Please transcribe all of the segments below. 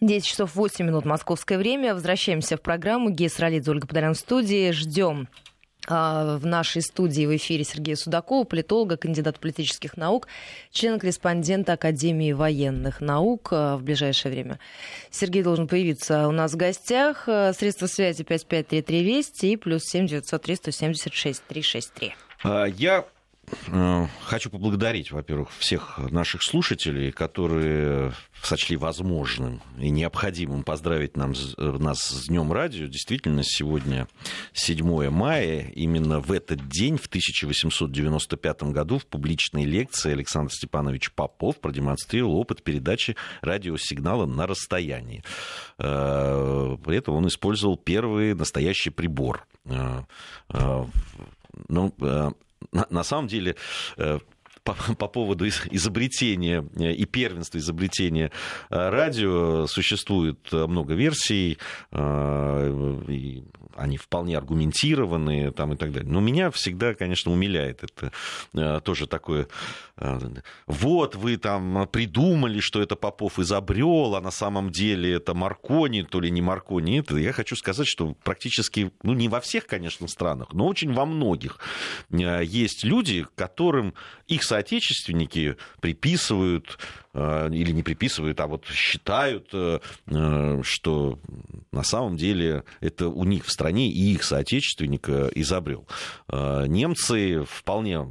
10 часов 8 минут московское время. Возвращаемся в программу. Гея Сралидзе, Ольга Подолян в студии. Ждем а, в нашей студии в эфире Сергея Судакова, политолога, кандидат политических наук, член-корреспондента Академии военных наук а, в ближайшее время. Сергей должен появиться у нас в гостях. А, средства связи 5533 Вести и плюс 7903 176 363. Я хочу поблагодарить, во-первых, всех наших слушателей, которые сочли возможным и необходимым поздравить нам, нас с Днем радио. Действительно, сегодня 7 мая. Именно в этот день, в 1895 году, в публичной лекции Александр Степанович Попов продемонстрировал опыт передачи радиосигнала на расстоянии. Э, при этом он использовал первый настоящий прибор. Э, ну, на, на самом деле э, по, по поводу изобретения э, и первенства изобретения э, радио существует много версий, и они вполне аргументированные там, и так далее. Но меня всегда, конечно, умиляет это тоже такое вот вы там придумали, что это Попов изобрел, а на самом деле это Маркони, то ли не Маркони. Это, я хочу сказать, что практически, ну не во всех, конечно, странах, но очень во многих э, есть люди, которым их соотечественники приписывают э, или не приписывают, а вот считают, э, что на самом деле это у них в стране и их соотечественник изобрел. Немцы вполне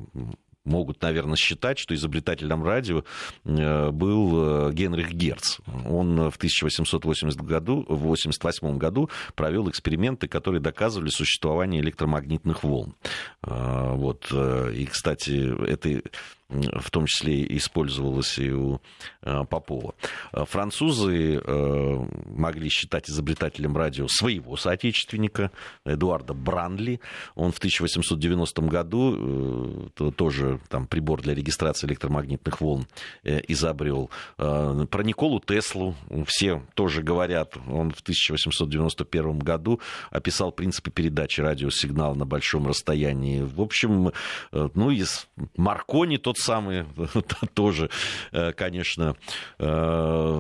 могут, наверное, считать, что изобретателем радио э, был э, Генрих Герц. Он в 1880 году, в 1888 году провел эксперименты, которые доказывали существование электромагнитных волн. Э, вот. И, кстати, это в том числе использовалось и у э, Попова. Французы э, могли считать изобретателем радио своего соотечественника Эдуарда Бранли. Он в 1890 году э, тоже там, прибор для регистрации электромагнитных волн изобрел. Про Николу Теслу все тоже говорят. Он в 1891 году описал принципы передачи радиосигнала на большом расстоянии. В общем, ну, из Маркони тот самый тоже, э, конечно, э,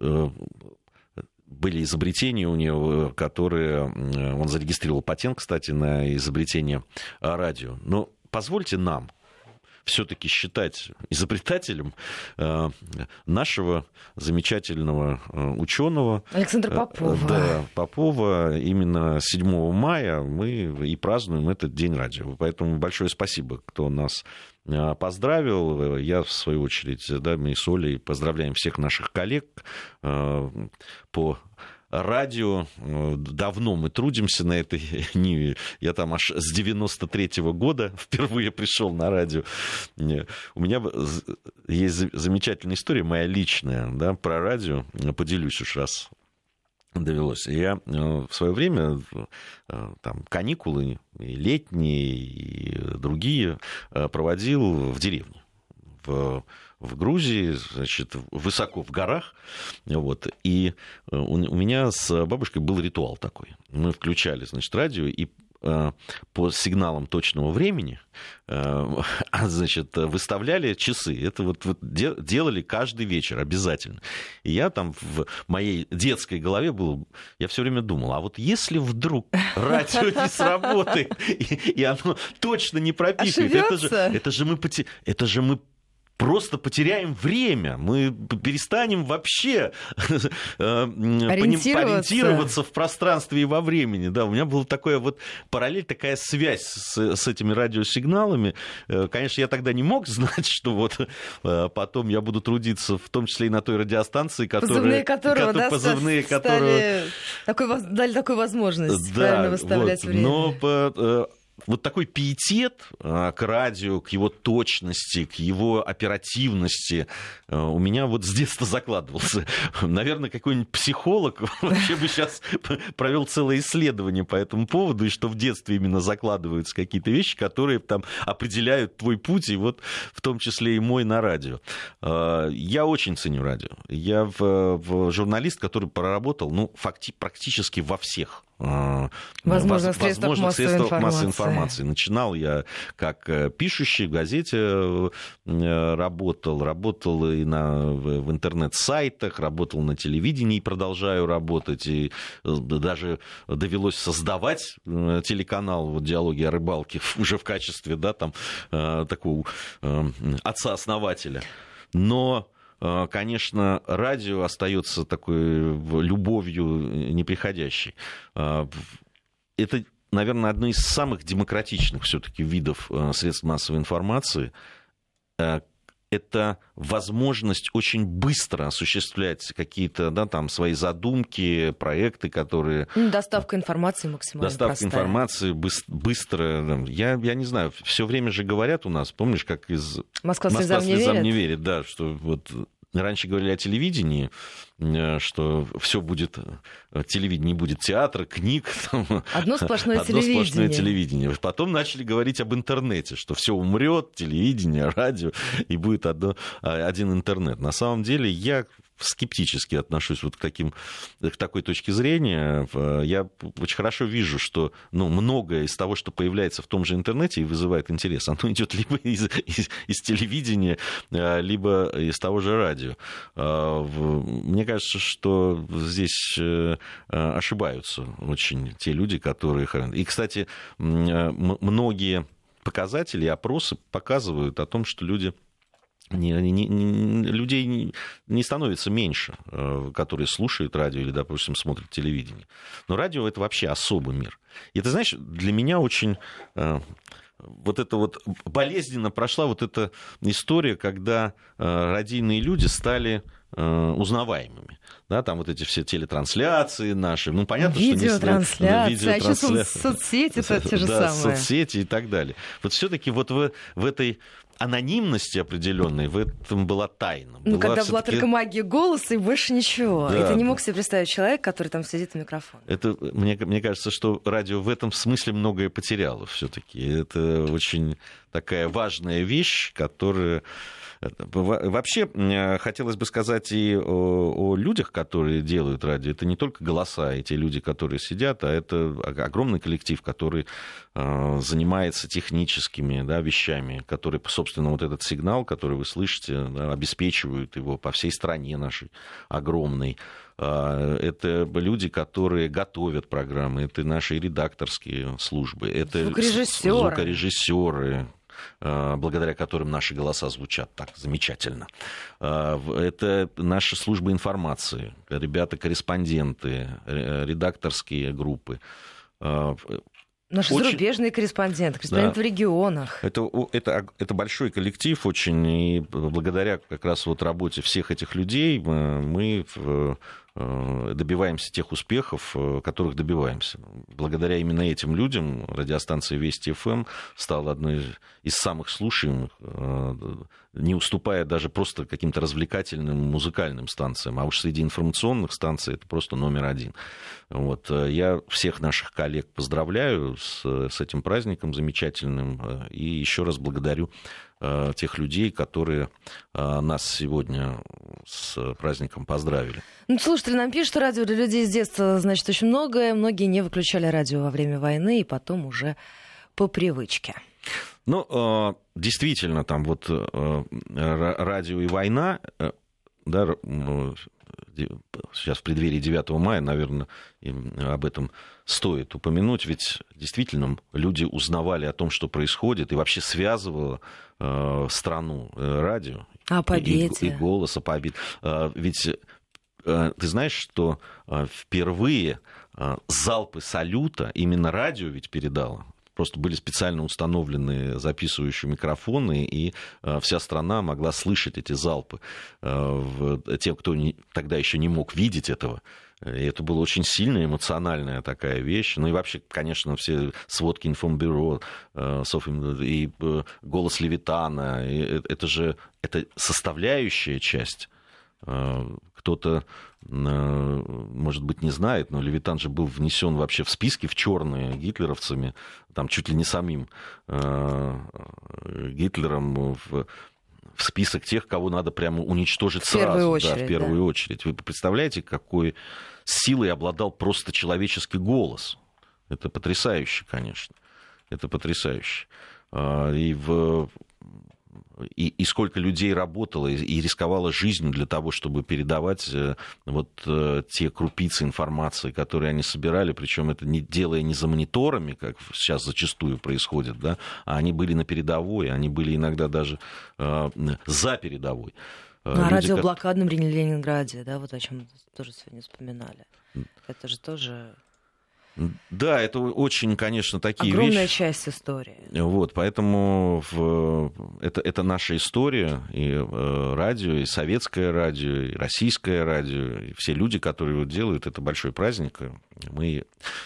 э, были изобретения у него, которые... Он зарегистрировал патент, кстати, на изобретение радио. Но позвольте нам, все-таки считать изобретателем э, нашего замечательного э, ученого Александра э, Попова. Да, Попова. Именно 7 мая мы и празднуем этот день радио. Поэтому большое спасибо, кто нас поздравил. Я, в свою очередь, да, мы с Олей поздравляем всех наших коллег по радио. Э, давно мы трудимся на этой ниве. Я там аж с 93 -го года впервые пришел на радио. У меня есть замечательная история, моя личная, да, про радио. Поделюсь уж раз довелось. Я э, в свое время э, там каникулы и летние и другие проводил в деревне в в Грузии, значит, высоко в горах. Вот, и э, у, у меня с бабушкой был ритуал такой. Мы включали, значит, радио и э, по сигналам точного времени, э, значит, выставляли часы. Это вот, вот делали каждый вечер обязательно. И я там в моей детской голове был, я все время думал, а вот если вдруг радио не сработает, и, и оно точно не пропикает, это же, это же мы, это же мы просто потеряем время, мы перестанем вообще э, ориентироваться. ориентироваться в пространстве и во времени. Да, у меня была такая вот параллель, такая связь с, с этими радиосигналами. Э, конечно, я тогда не мог знать, что вот э, потом я буду трудиться, в том числе и на той радиостанции, которая... Позывные которого, да, позывные которого... Такой, дали такую возможность да, правильно выставлять вот, время. Но вот такой пиетет а, к радио, к его точности, к его оперативности а, у меня вот с детства закладывался. Наверное, какой-нибудь психолог вообще бы сейчас провел целое исследование по этому поводу, и что в детстве именно закладываются какие-то вещи, которые там определяют твой путь, и вот в том числе и мой на радио. А, я очень ценю радио. Я в, в журналист, который проработал, ну, факти, практически во всех возможных воз, средствах, возможных массовой, средствах информации. массовой информации. Начинал я как пишущий в газете работал, работал и на, в интернет-сайтах, работал на телевидении и продолжаю работать. И даже довелось создавать телеканал вот, «Диалоги о рыбалке» уже в качестве да, там, такого отца-основателя. Но конечно, радио остается такой любовью неприходящей. А, это, наверное, одно из самых демократичных все-таки видов средств массовой информации, это возможность очень быстро осуществлять какие-то да, там, свои задумки, проекты, которые... Ну, доставка информации максимально Доставка простая. информации быстро. Я, я не знаю, все время же говорят у нас, помнишь, как из... Москва слезам, Москва слезам не, верит? не верит. Да, что вот Раньше говорили о телевидении, э, что все будет, э, телевидение будет театра, книг. Там, одно сплошное одно телевидение. сплошное телевидение. Потом начали говорить об интернете, что все умрет, телевидение, радио, и будет одно, а, один интернет. На самом деле я скептически отношусь вот к, таким, к такой точке зрения. Я очень хорошо вижу, что ну, многое из того, что появляется в том же интернете и вызывает интерес, оно идет либо из, из, из телевидения, а, либо из того же радио. А, мне кажется, что здесь э, ошибаются очень те люди, которые... И, кстати, многие показатели, опросы показывают о том, что люди не, не, не, людей не, не становится меньше, э, которые слушают радио или, допустим, смотрят телевидение. Но радио это вообще особый мир. И ты знаешь, для меня очень э, вот это вот болезненно прошла вот эта история, когда э, радийные люди стали узнаваемыми. Да, там вот эти все телетрансляции наши. Ну, понятно, видеотрансляции, что... Видеотрансляции. А сейчас соцсети это те же да, самые. соцсети и так далее. Вот все таки вот в, в этой анонимности определенной, в этом была тайна. Ну, была когда была только магия голоса и больше ничего. Да. И ты не мог себе представить человека, который там сидит у микрофона. Это, мне, мне кажется, что радио в этом смысле многое потеряло все-таки. Это очень такая важная вещь, которая Вообще, хотелось бы сказать и о, о людях, которые делают радио. Это не только голоса, эти люди, которые сидят, а это огромный коллектив, который а, занимается техническими да, вещами, которые, собственно, вот этот сигнал, который вы слышите, да, обеспечивают его по всей стране нашей огромной. А, это люди, которые готовят программы, это наши редакторские службы, это звукорежиссеры, звукорежиссеры Э, благодаря которым наши голоса звучат так замечательно. Э, это наша служба информации, ребята-корреспонденты, редакторские группы. Э, Наши очень... зарубежные корреспонденты, корреспонденты да. в регионах. Это, это, это большой коллектив очень, и благодаря как раз вот работе всех этих людей мы Э, добиваемся тех успехов, э, которых добиваемся. Благодаря именно этим людям радиостанция Вести ФМ стала одной из самых слушаемых, э, не уступая даже просто каким-то развлекательным музыкальным станциям, а уж среди информационных станций это просто номер один. Вот. Я всех наших коллег поздравляю с, с этим праздником замечательным и еще раз благодарю Э, тех людей, которые э, нас сегодня с праздником поздравили. Ну, слушатели нам пишут, что радио для людей с детства значит очень многое. Многие не выключали радио во время войны и потом уже по привычке. Ну, э, действительно, там вот радио и война, да, сейчас в преддверии 9 мая, наверное, об этом стоит упомянуть, ведь действительно люди узнавали о том, что происходит, и вообще связывало э, страну э, радио. О победе. И, и голос о победе. Э, ведь э, ты знаешь, что э, впервые э, залпы салюта именно радио ведь передало просто были специально установлены записывающие микрофоны, и э, вся страна могла слышать эти залпы. Э, Тем, кто тогда еще не мог видеть этого, и это была очень сильная эмоциональная такая вещь. Ну и вообще, конечно, все сводки информбюро э, и голос Левитана, это же это составляющая часть кто-то, может быть, не знает, но Левитан же был внесен вообще в списки в черные гитлеровцами, там чуть ли не самим э, Гитлером в в список тех, кого надо прямо уничтожить в сразу. Очередь, да, в первую да. очередь. Вы представляете, какой силой обладал просто человеческий голос? Это потрясающе, конечно. Это потрясающе. И, в, и, и сколько людей работало и, и рисковало жизнью для того, чтобы передавать э, вот э, те крупицы информации, которые они собирали, причем это не делая не за мониторами, как сейчас зачастую происходит, да, а они были на передовой, они были иногда даже э, за передовой. Ну, о люди, как- радиоблокадном Ленинграде, да, вот о чем тоже сегодня вспоминали. Это же тоже Да, это очень, конечно, такие огромная вещи. часть истории. Вот, поэтому в, это, это наша история, и э, радио, и советское радио, и российское радио, и все люди, которые его делают, это большой праздник, мы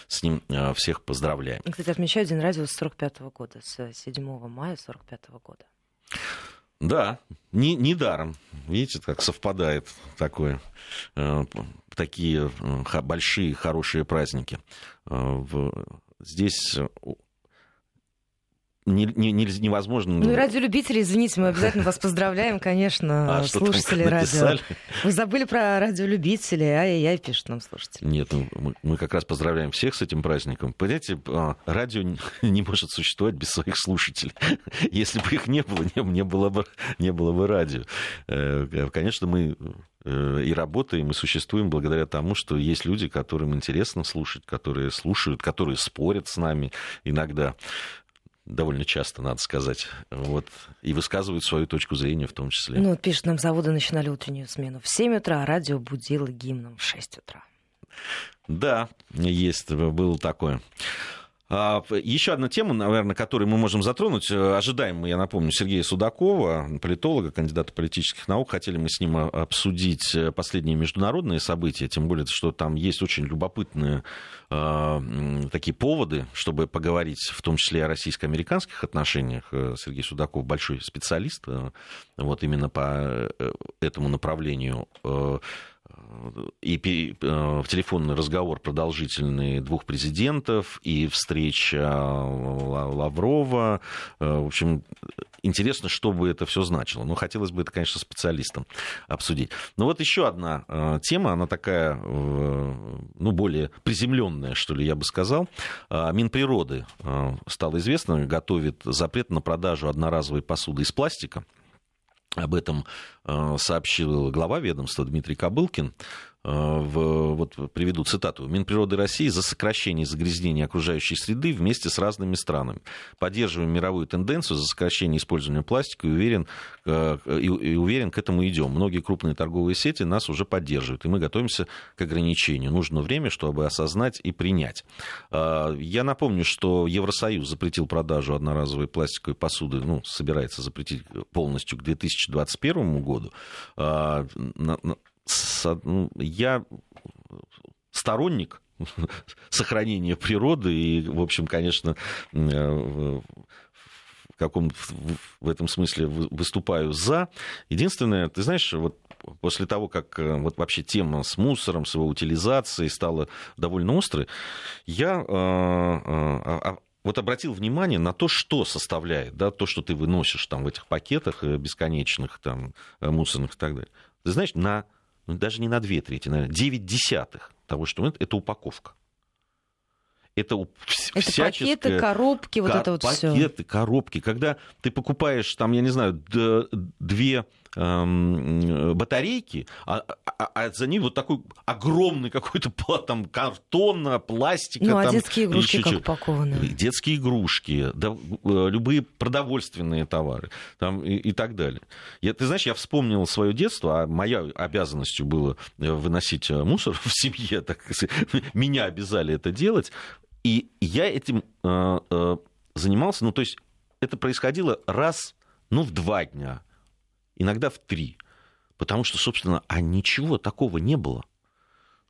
с ним э, всех поздравляем. Кстати, отмечаю День радио с 45 года, с 7 мая 45 года. Да, не, не даром. Видите, как совпадает такое, э, такие э, большие, хорошие праздники. Э, здесь не- не- нельзя- невозможно... Ну и радиолюбители, извините, мы обязательно вас поздравляем, конечно, А, слушатели радио. Вы забыли про радиолюбителей, ай-яй-яй, пишут нам слушатели. Нет, ну, мы, мы как раз поздравляем всех с этим праздником. Понимаете, а, радио не- не может существовать без своих слушателей. Если бы их не было, не, не было, бы, не было бы радио. Э, Конечно, мы э, и работаем, и существуем благодаря тому, что есть люди, которым интересно слушать, которые слушают, которые спорят с нами иногда довольно часто, надо сказать, вот, и высказывают свою точку зрения в том числе. Ну, вот пишет нам, заводы начинали утреннюю смену в 7 утра, а радио будило гимном в 6 утра. Да, есть, было такое. А, Еще одна тема, наверное, которую мы можем затронуть. Э, Ожидаем мы, я напомню, Сергея Судакова, политолога, кандидата политических наук. Хотели мы с ним а, обсудить э, последние международные события, тем более, что там есть очень любопытные э, такие поводы, чтобы поговорить, в том числе о российско-американских отношениях. Э, Сергей Судаков большой специалист э, вот именно по э, этому направлению. Э, и э, телефонный разговор продолжительный двух президентов, и встреча Ла- Лаврова. Э, В общем, интересно, что бы это все значило. Но хотелось бы это, конечно, специалистам обсудить. Но вот еще одна э, тема, она такая, э, ну, более приземленная, что ли, я бы сказал. Минприроды, э, стало известно, готовит запрет на продажу одноразовой посуды из пластика. Об этом э, сообщил глава ведомства Дмитрий Кобылкин. Э, в- вот приведу цитату. Минприроды России за сокращение загрязнения окружающей среды вместе с разными странами. Поддерживаем мировую тенденцию за сокращение использования пластика и уверен, э, и, и уверен, к этому идем. Многие крупные торговые сети нас уже поддерживают, и мы готовимся к ограничению. Нужно время, чтобы осознать и принять. Э, Я напомню, что Евросоюз запретил продажу одноразовой пластиковой посуды, ну, собирается запретить полностью к 2021 году. Ну, Я сторонник сохранения природы и, в общем, конечно, э, в каком в- этом смысле вы- выступаю за. Единственное, ты знаешь, вот после того, как э, вот вообще тема с мусором, с его утилизацией стала довольно острой, я э, а- а- вот обратил внимание на то, что составляет, да, то, что ты выносишь там в этих пакетах бесконечных, там, мусорных и так далее. Ты знаешь, на, ну, даже не на две трети, наверное, 9 десятых того, что это, это упаковка. Это, Это пакеты, коробки, вот Ка- это вот все. Пакеты, коробки. Когда ты покупаешь, там, я не знаю, две батарейки, а, а- а за ним вот такой огромный какой-то там картона, пластика. Ну, а там, детские игрушки еще как упакованы? Детские игрушки, да, э, любые продовольственные товары там, и, и так далее. Я, ты знаешь, я вспомнил свое детство, а моя обязанностью было э, выносить э, мусор в семье, так меня обязали это делать, и я этим э, э, занимался, ну, то есть это происходило раз, ну, в два дня, иногда в три, потому что, собственно, а ничего такого не было.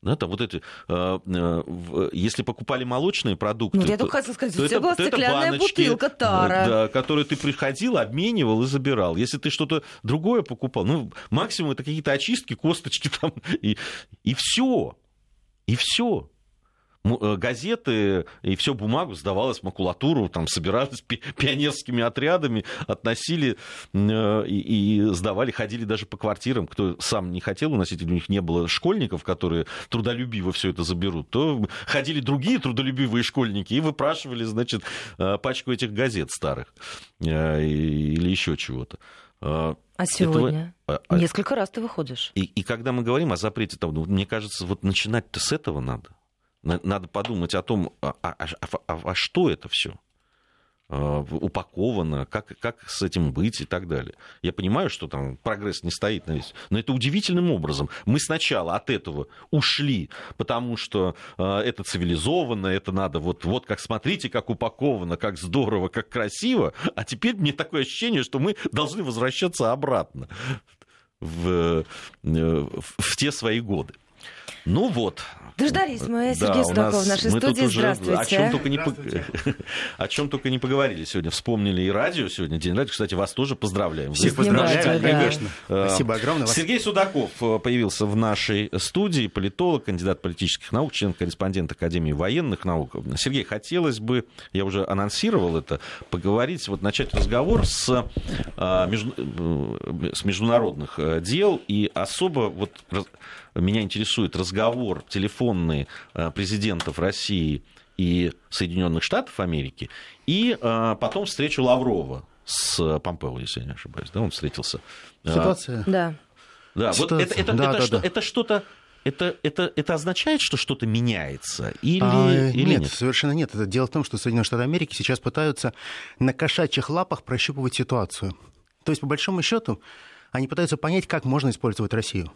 Да, там вот эти, э, э, если покупали молочные продукты, Ну, я то- хотела сказать, то это- была то это стеклянная баночки, бутылка Тара. Да, которую ты приходил, обменивал и забирал. Если ты что-то другое покупал, ну, максимум это какие-то очистки, косточки там, и, и все. И все. Э, газеты и всю бумагу сдавалось макулатуру, там собирались пи пионерскими отрядами, относили э, и, и сдавали, ходили даже по квартирам. Кто сам не хотел уносить, у них не было школьников, которые трудолюбиво все это заберут, то ходили другие трудолюбивые школьники и выпрашивали, значит, э, пачку этих газет старых или еще чего-то. А сегодня? Этого... А, Несколько раз ты выходишь. И, и когда мы говорим о запрете, там, ну, мне кажется, вот начинать-то с этого надо. Надо подумать о том, а, а, а, а, а что это все упаковано, как, как с этим быть и так далее. Я понимаю, что там прогресс не стоит на весь, но это удивительным образом. Мы сначала от этого ушли, потому что э, это цивилизованно, это надо вот, вот как смотрите, как упаковано, как здорово, как красиво, а теперь мне такое ощущение, что мы должны возвращаться обратно в, в те свои годы. Ну вот. Дождались мы, Сергей да, Судаков в нашей студии. Здравствуйте. О чем, только не, о чем только не поговорили сегодня. Вспомнили и радио сегодня, День радио. Кстати, вас тоже поздравляем. Всех поздравляем, да. конечно. Э, Спасибо огромное. Сергей Судаков э, появился в нашей студии, политолог, кандидат политических наук, член-корреспондент Академии военных наук. Сергей, хотелось бы, я уже анонсировал это, поговорить, вот начать разговор с, э, с международных дел и особо вот меня интересует разговор телефонный э, президентов России и Соединенных Штатов Америки, и э, потом встречу Лаврова с Помпео, если я не ошибаюсь, да, он встретился. Э, Ситуация. Да. Да, Ситуация. вот это, это, да, это, да, что, да. это что-то это, это, это означает, что что-то меняется? Или, а, или нет, нет, совершенно нет. Это дело в том, что Соединенные Штаты Америки сейчас пытаются на кошачьих лапах прощупывать ситуацию. То есть, по большому счету, они пытаются понять, как можно использовать Россию.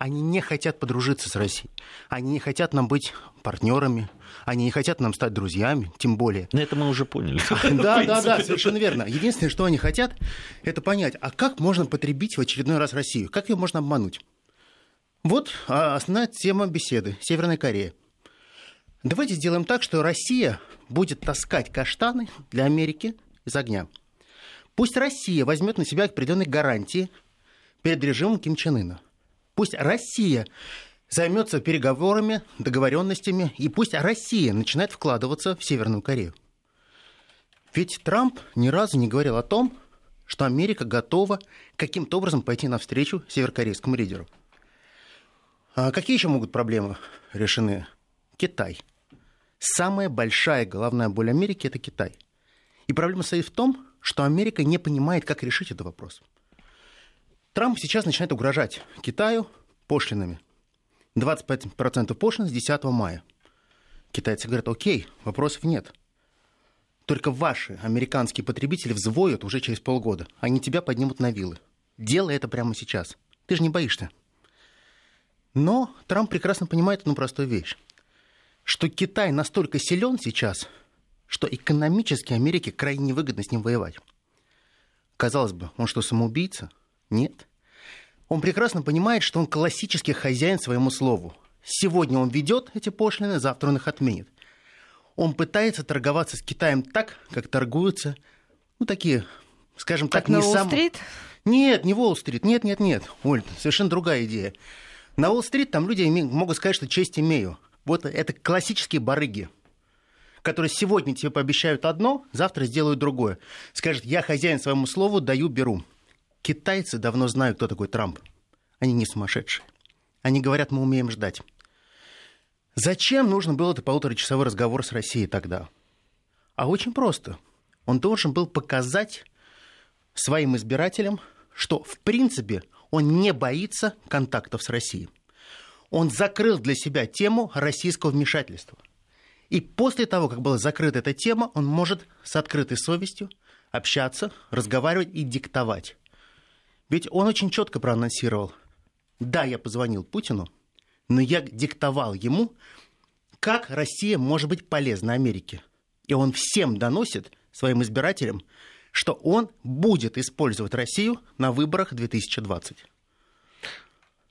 Они не хотят подружиться с Россией. Они не хотят нам быть партнерами. Они не хотят нам стать друзьями, тем более. Но это мы уже поняли. Да, да, да, совершенно верно. Единственное, что они хотят, это понять, а как можно потребить в очередной раз Россию? Как ее можно обмануть? Вот а, основная тема беседы. Северная Корея. Давайте сделаем так, что Россия будет таскать каштаны для Америки из огня. Пусть Россия возьмет на себя определенные гарантии перед режимом Ким Чен Ына. Пусть Россия займется переговорами, договоренностями, и пусть Россия начинает вкладываться в Северную Корею. Ведь Трамп ни разу не говорил о том, что Америка готова каким-то образом пойти навстречу северокорейскому лидеру. А какие еще могут проблемы решены? Китай. Самая большая головная боль Америки – это Китай. И проблема состоит в том, что Америка не понимает, как решить этот вопрос – Трамп сейчас начинает угрожать Китаю пошлинами. 25% пошлин с 10 мая. Китайцы говорят, окей, вопросов нет. Только ваши американские потребители взвоют уже через полгода. Они тебя поднимут на вилы. Делай это прямо сейчас. Ты же не боишься. Но Трамп прекрасно понимает одну простую вещь. Что Китай настолько силен сейчас, что экономически Америке крайне невыгодно с ним воевать. Казалось бы, он что, самоубийца? Нет. Он прекрасно понимает, что он классический хозяин своему слову. Сегодня он ведет эти пошлины, завтра он их отменит. Он пытается торговаться с Китаем так, как торгуются, ну, такие, скажем так, так не сам... Уолл-стрит? Нет, не Уолл-стрит, нет, нет, нет, Оль, совершенно другая идея. На Уолл-стрит там люди могут сказать, что честь имею. Вот это классические барыги, которые сегодня тебе пообещают одно, завтра сделают другое. Скажут, я хозяин своему слову, даю, беру. Китайцы давно знают, кто такой Трамп. Они не сумасшедшие. Они говорят, мы умеем ждать. Зачем нужен был этот полуторачасовой разговор с Россией тогда? А очень просто. Он должен был показать своим избирателям, что в принципе он не боится контактов с Россией. Он закрыл для себя тему российского вмешательства. И после того, как была закрыта эта тема, он может с открытой совестью общаться, разговаривать и диктовать. Ведь он очень четко проанонсировал. Да, я позвонил Путину, но я диктовал ему, как Россия может быть полезна Америке. И он всем доносит своим избирателям, что он будет использовать Россию на выборах 2020.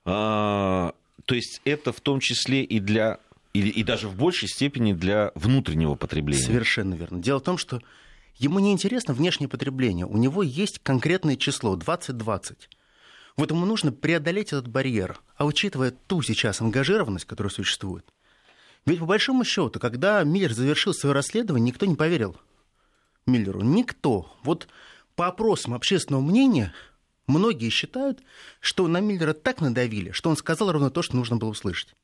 А, то есть это в том числе и для и, и даже в большей степени для внутреннего потребления. Совершенно верно. Дело в том, что Ему не интересно внешнее потребление. У него есть конкретное число 2020. Вот ему нужно преодолеть этот барьер. А учитывая ту сейчас ангажированность, которая существует, Ведь по большому счету, когда Миллер завершил свое расследование, никто не поверил Миллеру. Никто. Вот по опросам общественного мнения многие считают, что на Миллера так надавили, что он сказал ровно то, что нужно было услышать.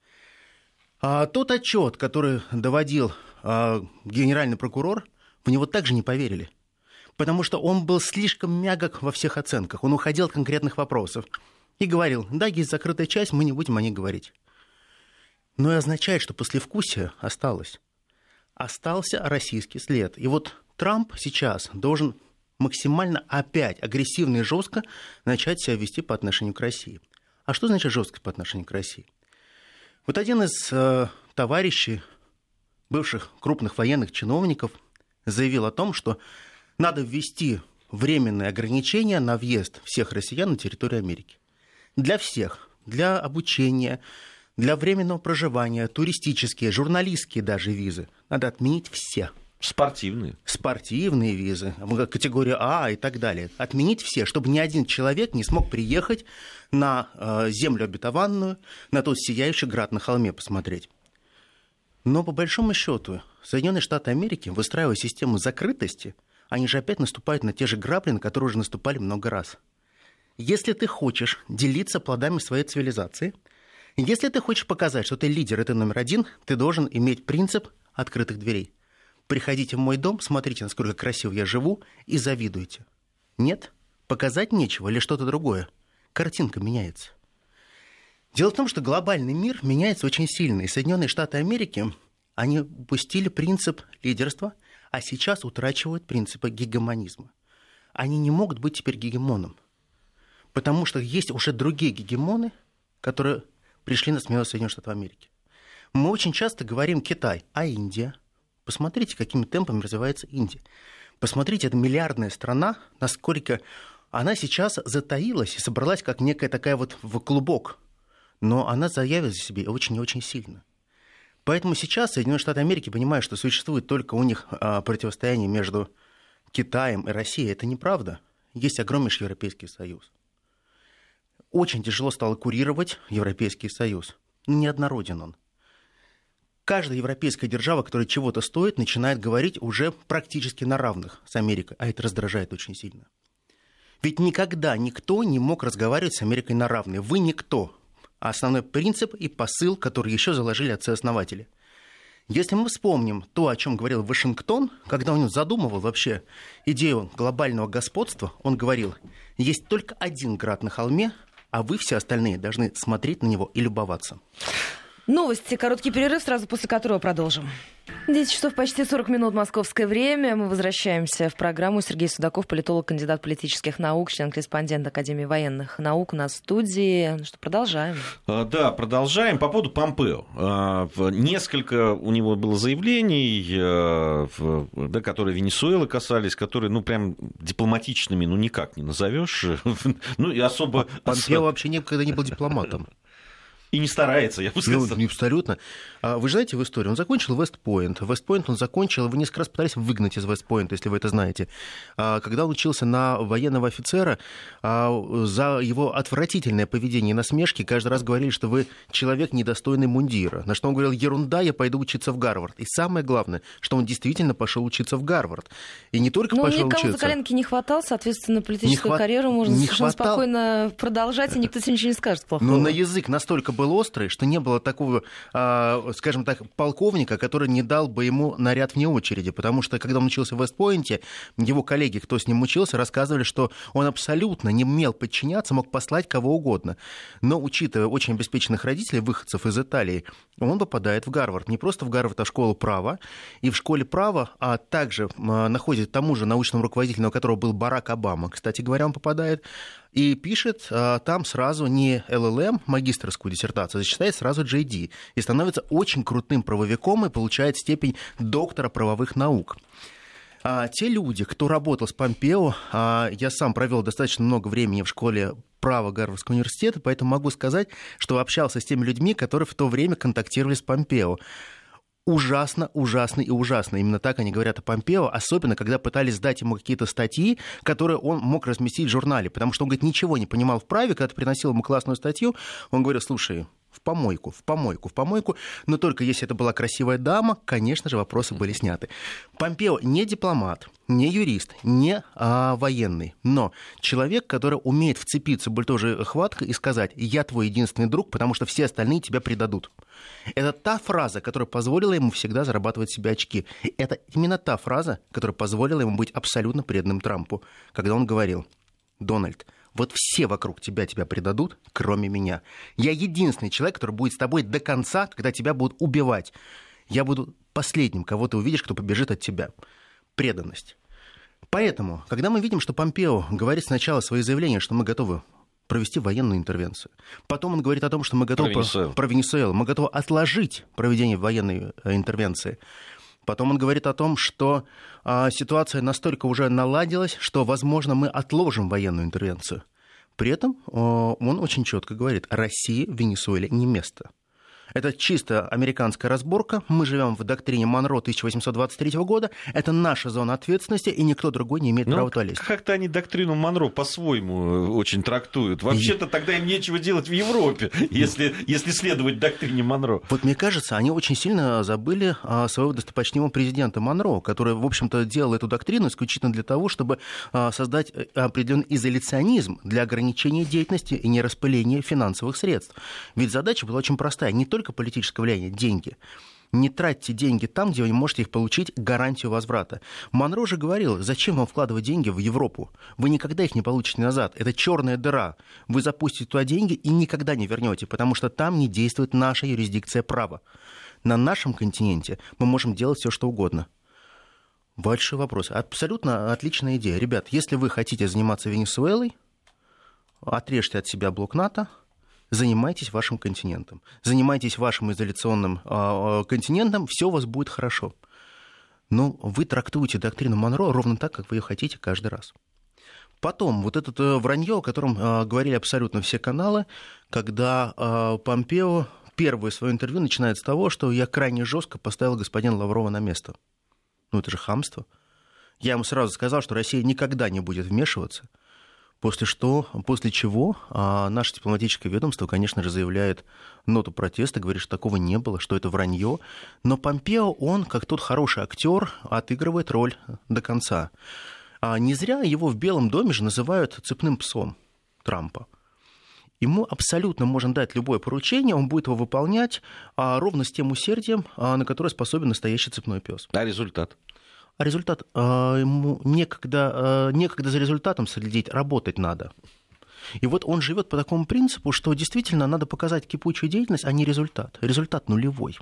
А тот отчет, который доводил а, генеральный прокурор, в него также не поверили. Потому что он был слишком мягок во всех оценках. Он уходил от конкретных вопросов. И говорил, да, есть закрытая часть, мы не будем о ней говорить. Но и означает, что послевкусие осталось. Остался российский след. И вот Трамп сейчас должен максимально опять агрессивно и жестко начать себя вести по отношению к России. А что значит жестко по отношению к России? Вот один из э, товарищей, бывших крупных военных чиновников, заявил о том, что надо ввести временные ограничения на въезд всех россиян на территорию Америки. Для всех. Для обучения, для временного проживания, туристические, журналистские даже визы. Надо отменить все. Спортивные. Спортивные визы, категория А и так далее. Отменить все, чтобы ни один человек не смог приехать на э, землю обетованную, на тот сияющий град на холме посмотреть. Но по большому счету Соединенные Штаты Америки, выстраивая систему закрытости, они же опять наступают на те же грабли, на которые уже наступали много раз. Если ты хочешь делиться плодами своей цивилизации, если ты хочешь показать, что ты лидер, это номер один, ты должен иметь принцип открытых дверей. Приходите в мой дом, смотрите, насколько красиво я живу, и завидуйте. Нет? Показать нечего или что-то другое. Картинка меняется. Дело в том, что глобальный мир меняется очень сильно, и Соединенные Штаты Америки, они упустили принцип лидерства, а сейчас утрачивают принципы гегемонизма. Они не могут быть теперь гегемоном, потому что есть уже другие гегемоны, которые пришли на смену Соединенных Штатов Америки. Мы очень часто говорим Китай, а Индия? Посмотрите, какими темпами развивается Индия. Посмотрите, это миллиардная страна, насколько она сейчас затаилась и собралась как некая такая вот в клубок. Но она заявила за себе очень и очень сильно. Поэтому сейчас Соединенные Штаты Америки понимают, что существует только у них а, противостояние между Китаем и Россией. Это неправда. Есть огромнейший Европейский Союз. Очень тяжело стало курировать Европейский Союз. Неоднороден он. Каждая европейская держава, которая чего-то стоит, начинает говорить уже практически на равных с Америкой, а это раздражает очень сильно. Ведь никогда никто не мог разговаривать с Америкой на равные. Вы никто. А основной принцип и посыл, который еще заложили отцы-основатели. Если мы вспомним то, о чем говорил Вашингтон, когда он задумывал вообще идею глобального господства, он говорил, есть только один град на холме, а вы все остальные должны смотреть на него и любоваться. Новости. Короткий перерыв, сразу после которого продолжим. 10 часов почти 40 минут московское время. Мы возвращаемся в программу. Сергей Судаков, политолог, кандидат политических наук, член-корреспондент Академии военных наук на студии. Ну что, продолжаем. А, да, продолжаем. По поводу Помпео. А, несколько у него было заявлений, а, да, которые Венесуэлы касались, которые, ну, прям дипломатичными, ну, никак не назовешь. Ну, и особо... Помпео вообще никогда не был дипломатом. И не старается, я бы сказал. Ну, абсолютно. А вы же знаете в истории, он закончил Вестпойнт. Вестпойнт он закончил, вы несколько раз пытались выгнать из Вестпойнта, если вы это знаете. А, когда он учился на военного офицера, а, за его отвратительное поведение и насмешки каждый раз говорили, что вы человек недостойный мундира. На что он говорил, ерунда, я пойду учиться в Гарвард. И самое главное, что он действительно пошел учиться в Гарвард. И не только ну, пошел никого учиться. за коленки не хватало, соответственно, политическую хват... карьеру можно не совершенно хватал... спокойно продолжать, и никто тебе ничего не скажет плохого. Но на язык настолько был острый, что не было такого, а, скажем так, полковника, который не дал бы ему наряд вне очереди, потому что, когда он учился в Вестпойнте, его коллеги, кто с ним учился, рассказывали, что он абсолютно не умел подчиняться, мог послать кого угодно. Но, учитывая очень обеспеченных родителей, выходцев из Италии, он попадает в Гарвард. Не просто в Гарвард, а в школу права. И в школе права а также а, находит тому же научному руководителю, у которого был Барак Обама, кстати говоря, он попадает, и пишет а, там сразу не ЛЛМ, магистрскую диссертацию, а зачитает сразу JD. И становится очень крутым правовиком и получает степень доктора правовых наук. А те люди, кто работал с Помпео, а я сам провел достаточно много времени в школе права Гарвардского университета, поэтому могу сказать, что общался с теми людьми, которые в то время контактировали с Помпео ужасно, ужасно и ужасно. Именно так они говорят о Помпео, особенно когда пытались сдать ему какие-то статьи, которые он мог разместить в журнале, потому что он, говорит, ничего не понимал в праве, когда ты приносил ему классную статью, он говорил, слушай, в помойку, в помойку, в помойку. Но только если это была красивая дама, конечно же, вопросы были сняты. Помпео не дипломат, не юрист, не а, военный, но человек, который умеет вцепиться в тоже хваткой и сказать, я твой единственный друг, потому что все остальные тебя предадут. Это та фраза, которая позволила ему всегда зарабатывать себе очки. Это именно та фраза, которая позволила ему быть абсолютно преданным Трампу, когда он говорил, Дональд, вот все вокруг тебя тебя предадут, кроме меня. Я единственный человек, который будет с тобой до конца, когда тебя будут убивать. Я буду последним, кого ты увидишь, кто побежит от тебя. Преданность. Поэтому, когда мы видим, что Помпео говорит сначала свои заявления, что мы готовы провести военную интервенцию. Потом он говорит о том, что мы готовы... Про Венесуэлу. Про Венесуэлу. Мы готовы отложить проведение военной э, интервенции. Потом он говорит о том, что а, ситуация настолько уже наладилась, что, возможно, мы отложим военную интервенцию. При этом а, он очень четко говорит, России в Венесуэле не место. Это чисто американская разборка. Мы живем в доктрине Монро 1823 года. Это наша зона ответственности, и никто другой не имеет ну, права туда лезть. Как-то они доктрину Монро по-своему э, очень трактуют. Вообще-то тогда им нечего делать в Европе, если, если следовать доктрине Монро. Вот мне кажется, они очень сильно забыли а, своего достопочтимого президента Монро, который, в общем-то, делал эту доктрину исключительно для того, чтобы а, создать э, определенный изоляционизм для ограничения деятельности и нераспыления финансовых средств. Ведь задача была очень простая. Не только только политическое влияние, деньги. Не тратьте деньги там, где вы не можете их получить, гарантию возврата. Монро же говорил, зачем вам вкладывать деньги в Европу? Вы никогда их не получите назад. Это черная дыра. Вы запустите туда деньги и никогда не вернете, потому что там не действует наша юрисдикция права. На нашем континенте мы можем делать все, что угодно. Большой вопрос. Абсолютно отличная идея. Ребят, если вы хотите заниматься Венесуэлой, отрежьте от себя блок НАТО, занимайтесь вашим континентом. Занимайтесь вашим изоляционным э, континентом, все у вас будет хорошо. Но вы трактуете доктрину Монро ровно так, как вы ее хотите каждый раз. Потом, вот это э, вранье, о котором э, говорили абсолютно все каналы, когда э, Помпео первое свое интервью начинает с того, что я крайне жестко поставил господина Лаврова на место. Ну, это же хамство. Я ему сразу сказал, что Россия никогда не будет вмешиваться – После, что, после чего а, наше дипломатическое ведомство, конечно же, заявляет ноту протеста, говорит, что такого не было, что это вранье. Но Помпео, он, как тот хороший актер, отыгрывает роль до конца. А не зря его в Белом доме же называют цепным псом Трампа. Ему абсолютно можно дать любое поручение, он будет его выполнять а, ровно с тем усердием, а, на которое способен настоящий цепной пес. А результат? А результат а, ему некогда, а, некогда за результатом следить, работать надо. И вот он живет по такому принципу, что действительно надо показать кипучую деятельность, а не результат. Результат нулевой.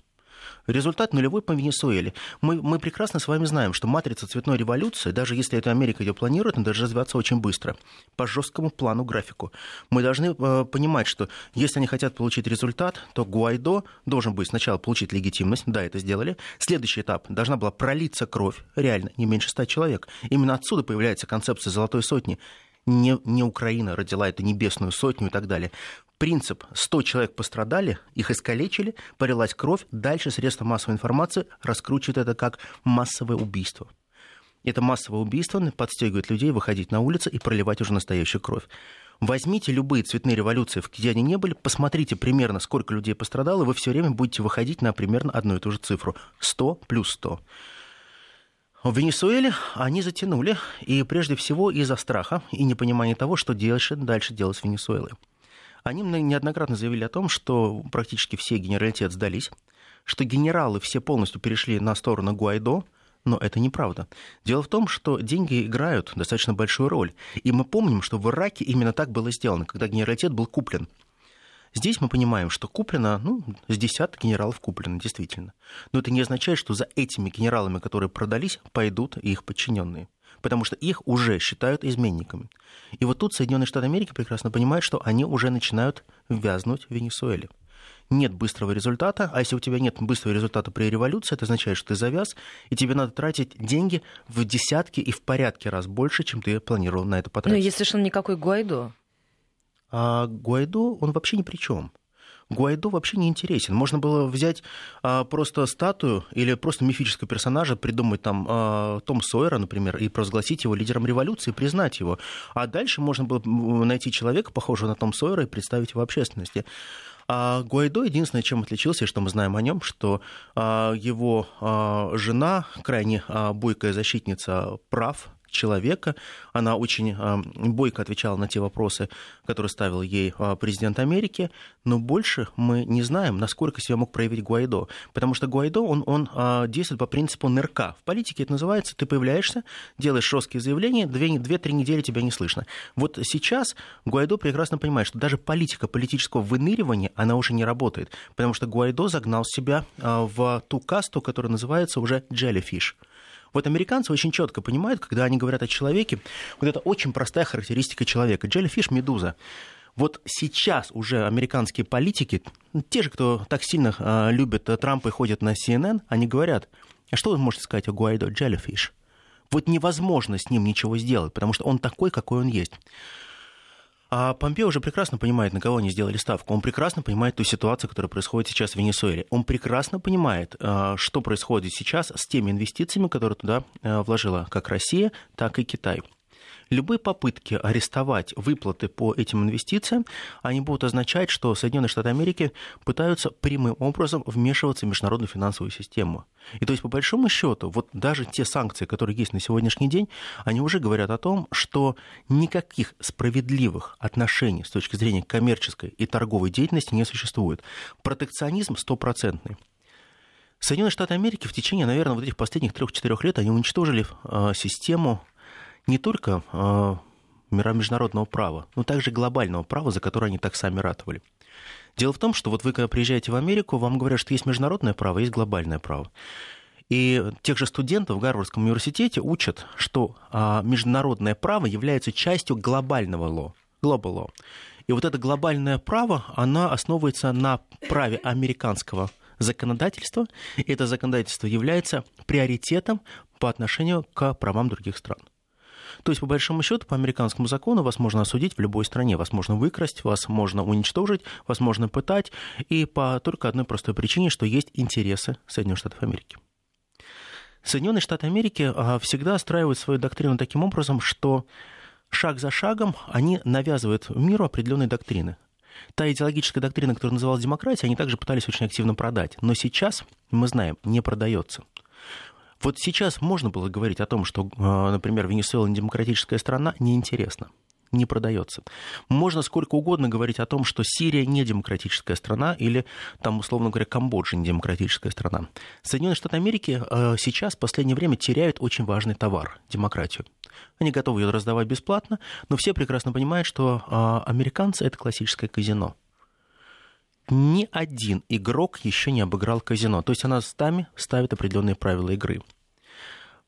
Результат нулевой по Венесуэле. Мы, мы прекрасно с вами знаем, что матрица цветной революции, даже если это Америка ее планирует, она должна развиваться очень быстро, по жесткому плану, графику. Мы должны э, понимать, что если они хотят получить результат, то Гуайдо должен быть сначала получить легитимность, да, это сделали. Следующий этап, должна была пролиться кровь, реально, не меньше ста человек. Именно отсюда появляется концепция золотой сотни не, не Украина родила эту небесную сотню и так далее принцип 100 человек пострадали, их искалечили, полилась кровь, дальше средства массовой информации раскручивают это как массовое убийство. Это массовое убийство подстегивает людей выходить на улицы и проливать уже настоящую кровь. Возьмите любые цветные революции, где они не были, посмотрите примерно, сколько людей пострадало, и вы все время будете выходить на примерно одну и ту же цифру. 100 плюс 100. В Венесуэле они затянули, и прежде всего из-за страха и непонимания того, что дальше, дальше делать с Венесуэлой. Они неоднократно заявили о том, что практически все генералитет сдались, что генералы все полностью перешли на сторону Гуайдо, но это неправда. Дело в том, что деньги играют достаточно большую роль. И мы помним, что в Ираке именно так было сделано, когда генералитет был куплен. Здесь мы понимаем, что куплено, ну, с десяток генералов куплено, действительно. Но это не означает, что за этими генералами, которые продались, пойдут их подчиненные потому что их уже считают изменниками. И вот тут Соединенные Штаты Америки прекрасно понимают, что они уже начинают вязнуть в Венесуэле. Нет быстрого результата, а если у тебя нет быстрого результата при революции, это означает, что ты завяз, и тебе надо тратить деньги в десятки и в порядке раз больше, чем ты планировал на это потратить. Но если он никакой Гуайдо. А Гуайдо, он вообще ни при чем. Гуайдо вообще не интересен. Можно было взять а, просто статую или просто мифического персонажа, придумать там а, Том Сойера, например, и провозгласить его лидером революции, признать его. А дальше можно было найти человека, похожего на Том Сойера, и представить его общественности. А Гуайдо единственное, чем отличился, и что мы знаем о нем, что а, его а, жена, крайне а, бойкая защитница прав человека. Она очень а, бойко отвечала на те вопросы, которые ставил ей а, президент Америки, но больше мы не знаем, насколько себя мог проявить Гуайдо, потому что Гуайдо, он, он а, действует по принципу нырка. В политике это называется, ты появляешься, делаешь жесткие заявления, две-три недели тебя не слышно. Вот сейчас Гуайдо прекрасно понимает, что даже политика политического выныривания, она уже не работает, потому что Гуайдо загнал себя в ту касту, которая называется уже jellyfish. Вот американцы очень четко понимают, когда они говорят о человеке, вот это очень простая характеристика человека. Джеллифиш – медуза. Вот сейчас уже американские политики, те же, кто так сильно э, любят Трампа и ходят на CNN, они говорят, а что вы можете сказать о Гуайдо Джеллифиш? Вот невозможно с ним ничего сделать, потому что он такой, какой он есть. А Помпео уже прекрасно понимает, на кого они сделали ставку. Он прекрасно понимает ту ситуацию, которая происходит сейчас в Венесуэле. Он прекрасно понимает, а, что происходит сейчас с теми инвестициями, которые туда а, вложила как Россия, так и Китай. Любые попытки арестовать выплаты по этим инвестициям, они будут означать, что Соединенные Штаты Америки пытаются прямым образом вмешиваться в международную финансовую систему. И то есть, по большому счету, вот даже те санкции, которые есть на сегодняшний день, они уже говорят о том, что никаких справедливых отношений с точки зрения коммерческой и торговой деятельности не существует. Протекционизм стопроцентный. Соединенные Штаты Америки в течение, наверное, вот этих последних трех-четырех лет они уничтожили э, систему не только э, международного права, но также глобального права, за которое они так сами ратовали. Дело в том, что вот вы, когда приезжаете в Америку, вам говорят, что есть международное право, есть глобальное право. И тех же студентов в Гарвардском университете учат, что а, международное право является частью глобального law, global law. И вот это глобальное право, оно основывается на праве американского законодательства. И это законодательство является приоритетом по отношению к правам других стран. То есть, по большому счету, по американскому закону вас можно осудить в любой стране. Вас можно выкрасть, вас можно уничтожить, вас можно пытать. И по только одной простой причине, что есть интересы Соединенных Штатов Америки. Соединенные Штаты Америки а, всегда страивают свою доктрину таким образом, что шаг за шагом они навязывают миру определенные доктрины. Та идеологическая доктрина, которая называлась демократией, они также пытались очень активно продать. Но сейчас, мы знаем, не продается. Вот сейчас можно было говорить о том, что, а, например, Венесуэла не демократическая страна, неинтересно не продается. Можно сколько угодно говорить о том, что Сирия не демократическая страна или, там, условно говоря, Камбоджа не демократическая страна. Соединенные Штаты Америки а, сейчас в последнее время теряют очень важный товар – демократию. Они готовы ее раздавать бесплатно, но все прекрасно понимают, что а, американцы – это классическое казино ни один игрок еще не обыграл казино. То есть она стами ставит определенные правила игры.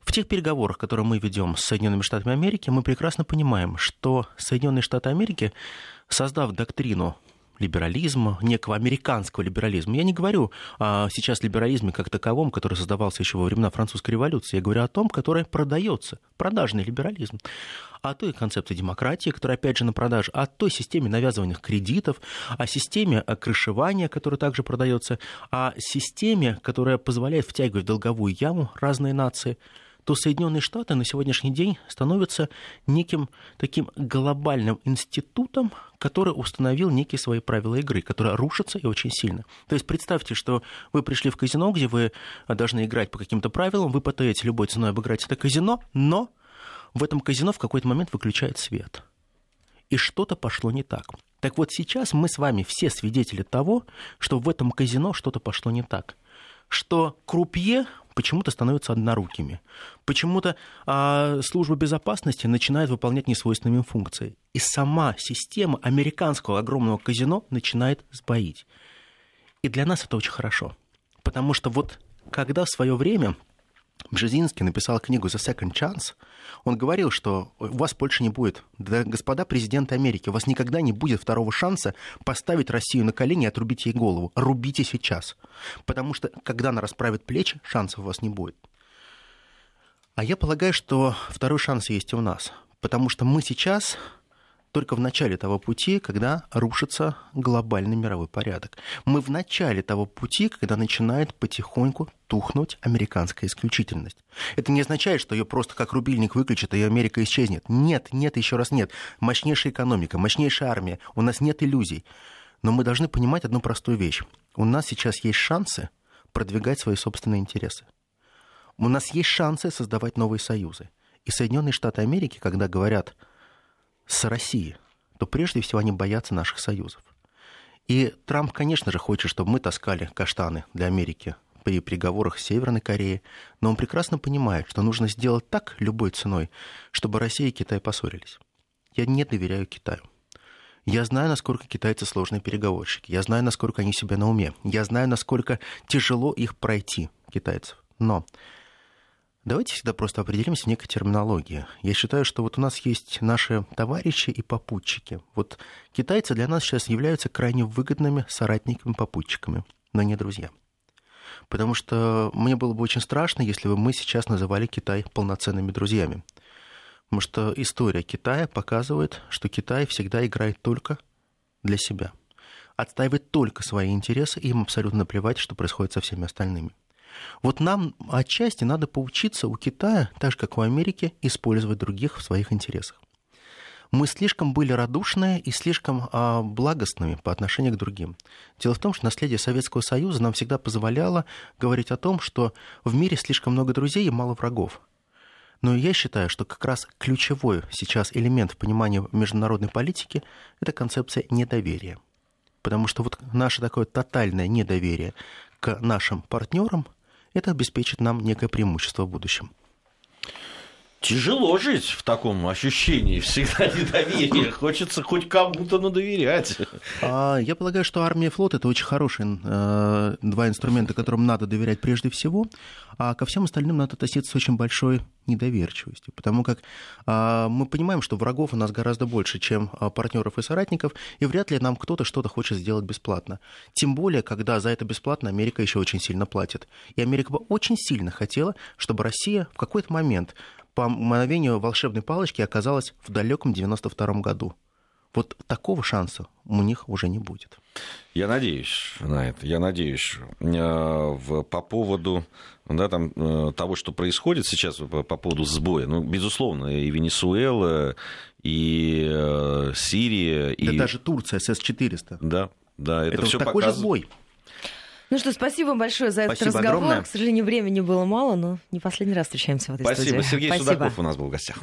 В тех переговорах, которые мы ведем с Соединенными Штатами Америки, мы прекрасно понимаем, что Соединенные Штаты Америки, создав доктрину либерализма, некого американского либерализма. Я не говорю а, сейчас о либерализме как таковом, который создавался еще во времена французской революции. Я говорю о том, который продается, продажный либерализм. О той концепции демократии, которая, опять же, на продаже, о той системе навязываемых кредитов, о системе крышевания, которая также продается, о системе, которая позволяет втягивать в долговую яму разные нации – то Соединенные Штаты на сегодняшний день становятся неким таким глобальным институтом, который установил некие свои правила игры, которые рушатся и очень сильно. То есть представьте, что вы пришли в казино, где вы должны играть по каким-то правилам, вы пытаетесь любой ценой обыграть это казино, но в этом казино в какой-то момент выключает свет. И что-то пошло не так. Так вот сейчас мы с вами все свидетели того, что в этом казино что-то пошло не так. Что крупье почему-то становятся однорукими. Почему-то а, служба безопасности начинает выполнять несвойственные функции. И сама система американского огромного казино начинает сбоить. И для нас это очень хорошо. Потому что вот когда в свое время Бжезинский написал книгу «The Second Chance», он говорил, что у вас больше не будет, да, господа президенты Америки, у вас никогда не будет второго шанса поставить Россию на колени и отрубить ей голову. Рубите сейчас. Потому что, когда она расправит плечи, шансов у вас не будет. А я полагаю, что второй шанс есть и у нас. Потому что мы сейчас только в начале того пути, когда рушится глобальный мировой порядок. Мы в начале того пути, когда начинает потихоньку тухнуть американская исключительность. Это не означает, что ее просто как рубильник выключат, и Америка исчезнет. Нет, нет, еще раз нет. Мощнейшая экономика, мощнейшая армия. У нас нет иллюзий. Но мы должны понимать одну простую вещь. У нас сейчас есть шансы продвигать свои собственные интересы. У нас есть шансы создавать новые союзы. И Соединенные Штаты Америки, когда говорят с Россией, то прежде всего они боятся наших союзов. И Трамп, конечно же, хочет, чтобы мы таскали каштаны для Америки при переговорах с Северной Кореей, но он прекрасно понимает, что нужно сделать так любой ценой, чтобы Россия и Китай поссорились. Я не доверяю Китаю. Я знаю, насколько китайцы сложные переговорщики. Я знаю, насколько они себя на уме. Я знаю, насколько тяжело их пройти, китайцев. Но давайте всегда просто определимся в некой терминологии. Я считаю, что вот у нас есть наши товарищи и попутчики. Вот китайцы для нас сейчас являются крайне выгодными соратниками-попутчиками, но не друзья. Потому что мне было бы очень страшно, если бы мы сейчас называли Китай полноценными друзьями. Потому что история Китая показывает, что Китай всегда играет только для себя. Отстаивает только свои интересы, и им абсолютно наплевать, что происходит со всеми остальными. Вот нам отчасти надо поучиться у Китая, так же как у Америки, использовать других в своих интересах. Мы слишком были радушные и слишком а, благостными по отношению к другим. Дело в том, что наследие Советского Союза нам всегда позволяло говорить о том, что в мире слишком много друзей и мало врагов. Но я считаю, что как раз ключевой сейчас элемент в понимании международной политики – это концепция недоверия. Потому что вот наше такое тотальное недоверие к нашим партнерам – это обеспечит нам некое преимущество в будущем. Тяжело жить в таком ощущении всегда недоверия. Хочется хоть кому-то надоверять. А, я полагаю, что армия и флот это очень хорошие э, два инструмента, которым надо доверять прежде всего, а ко всем остальным надо относиться с очень большой недоверчивостью, потому как а, мы понимаем, что врагов у нас гораздо больше, чем а, партнеров и соратников, и вряд ли нам кто-то что-то хочет сделать бесплатно. Тем более, когда за это бесплатно Америка еще очень сильно платит. И Америка бы очень сильно хотела, чтобы Россия в какой-то момент по мгновению волшебной палочки оказалась в далеком 92 году. Вот такого шанса у них уже не будет. Я надеюсь на это. Я надеюсь. Э, по поводу да, там, э, того, что происходит сейчас по поводу сбоя, ну, безусловно, и Венесуэла, и э, Сирия, да и... даже Турция с С-400. Да, да, это, это все такой показ... же сбой. Ну что, спасибо большое за спасибо этот разговор. Огромное. К сожалению, времени было мало, но не последний раз встречаемся в этой спасибо. студии. Сергей спасибо. Судаков у нас был в гостях.